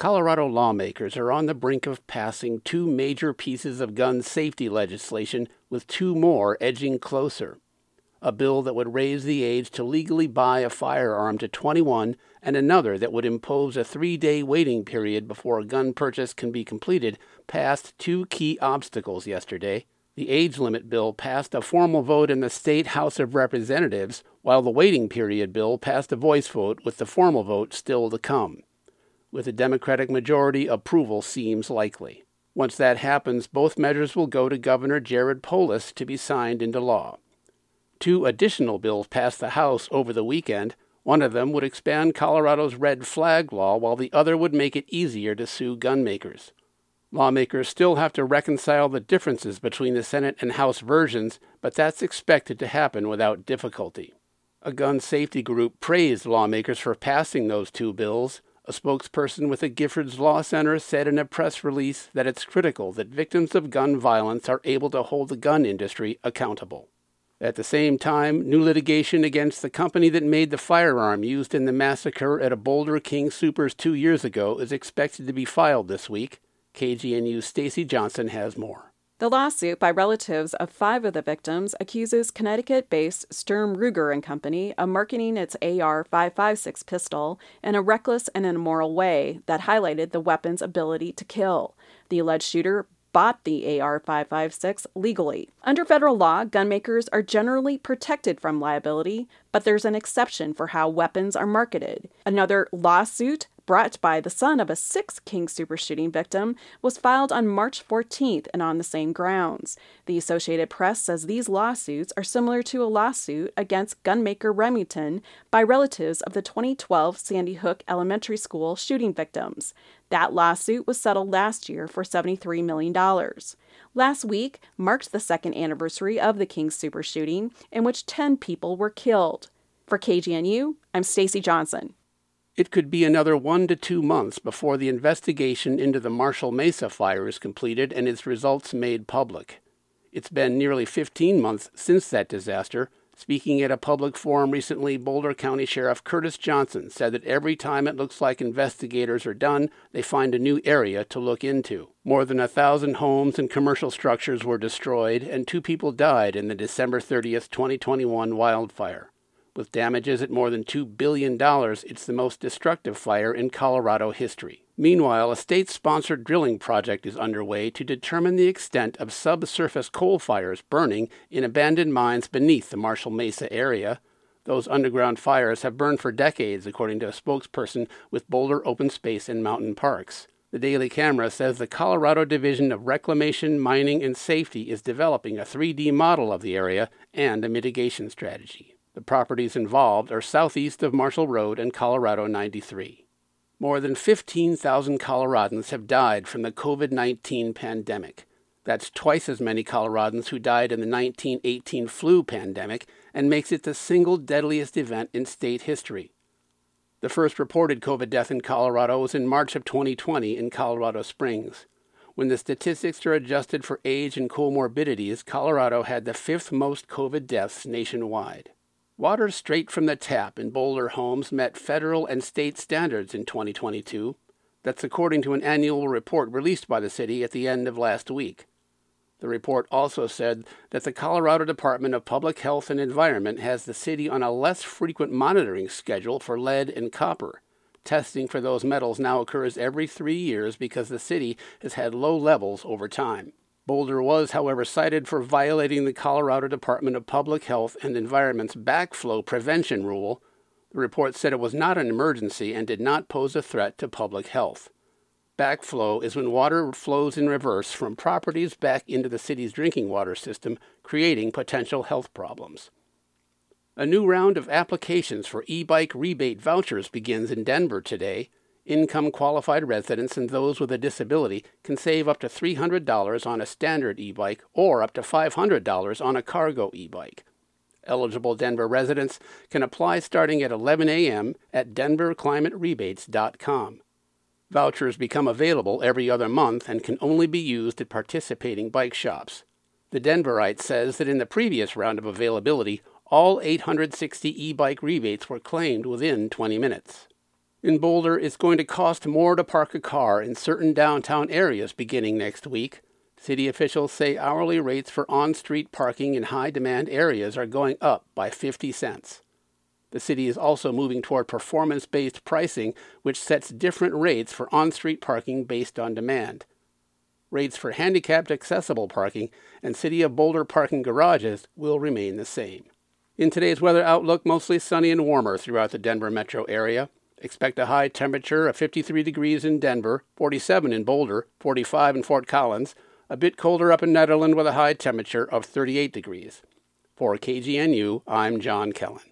Colorado lawmakers are on the brink of passing two major pieces of gun safety legislation, with two more edging closer. A bill that would raise the age to legally buy a firearm to 21, and another that would impose a three day waiting period before a gun purchase can be completed, passed two key obstacles yesterday. The age limit bill passed a formal vote in the state House of Representatives, while the waiting period bill passed a voice vote, with the formal vote still to come. With a Democratic majority, approval seems likely. Once that happens, both measures will go to Governor Jared Polis to be signed into law. Two additional bills passed the House over the weekend. One of them would expand Colorado's red flag law, while the other would make it easier to sue gun makers. Lawmakers still have to reconcile the differences between the Senate and House versions, but that's expected to happen without difficulty. A gun safety group praised lawmakers for passing those two bills. A spokesperson with the Giffords Law Center said in a press release that it's critical that victims of gun violence are able to hold the gun industry accountable. At the same time, new litigation against the company that made the firearm used in the massacre at a Boulder King Soopers two years ago is expected to be filed this week. KGNU's Stacy Johnson has more. The lawsuit by relatives of five of the victims accuses Connecticut-based Sturm Ruger and Company of marketing its AR-556 pistol in a reckless and immoral way that highlighted the weapon's ability to kill. The alleged shooter bought the AR 556 legally. Under federal law, gunmakers are generally protected from liability, but there's an exception for how weapons are marketed. Another lawsuit brought by the son of a sixth King Sooper shooting victim, was filed on March 14th and on the same grounds. The Associated Press says these lawsuits are similar to a lawsuit against gunmaker Remington by relatives of the 2012 Sandy Hook Elementary School shooting victims. That lawsuit was settled last year for $73 million. Last week marked the second anniversary of the King Sooper shooting, in which 10 people were killed. For KGNU, I'm Stacy Johnson. It could be another one to two months before the investigation into the Marshall Mesa fire is completed and its results made public. It's been nearly 15 months since that disaster. Speaking at a public forum recently, Boulder County Sheriff Curtis Johnson said that every time it looks like investigators are done, they find a new area to look into. More than a thousand homes and commercial structures were destroyed, and two people died in the December 30th, 2021 wildfire. With damages at more than $2 billion, it's the most destructive fire in Colorado history. Meanwhile, a state sponsored drilling project is underway to determine the extent of subsurface coal fires burning in abandoned mines beneath the Marshall Mesa area. Those underground fires have burned for decades, according to a spokesperson with Boulder Open Space and Mountain Parks. The Daily Camera says the Colorado Division of Reclamation, Mining, and Safety is developing a 3D model of the area and a mitigation strategy. The properties involved are southeast of Marshall Road and Colorado 93. More than 15,000 Coloradans have died from the COVID 19 pandemic. That's twice as many Coloradans who died in the 1918 flu pandemic and makes it the single deadliest event in state history. The first reported COVID death in Colorado was in March of 2020 in Colorado Springs. When the statistics are adjusted for age and comorbidities, Colorado had the fifth most COVID deaths nationwide. Water straight from the tap in Boulder homes met federal and state standards in 2022. That's according to an annual report released by the city at the end of last week. The report also said that the Colorado Department of Public Health and Environment has the city on a less frequent monitoring schedule for lead and copper. Testing for those metals now occurs every three years because the city has had low levels over time. Boulder was, however, cited for violating the Colorado Department of Public Health and Environment's backflow prevention rule. The report said it was not an emergency and did not pose a threat to public health. Backflow is when water flows in reverse from properties back into the city's drinking water system, creating potential health problems. A new round of applications for e bike rebate vouchers begins in Denver today. Income qualified residents and those with a disability can save up to $300 on a standard e bike or up to $500 on a cargo e bike. Eligible Denver residents can apply starting at 11 a.m. at denverclimaterebates.com. Vouchers become available every other month and can only be used at participating bike shops. The Denverite says that in the previous round of availability, all 860 e bike rebates were claimed within 20 minutes. In Boulder, it's going to cost more to park a car in certain downtown areas beginning next week. City officials say hourly rates for on street parking in high demand areas are going up by 50 cents. The city is also moving toward performance based pricing, which sets different rates for on street parking based on demand. Rates for handicapped accessible parking and City of Boulder parking garages will remain the same. In today's weather outlook, mostly sunny and warmer throughout the Denver metro area. Expect a high temperature of 53 degrees in Denver, 47 in Boulder, 45 in Fort Collins, a bit colder up in Nederland with a high temperature of 38 degrees. For KGNU, I'm John Kellen.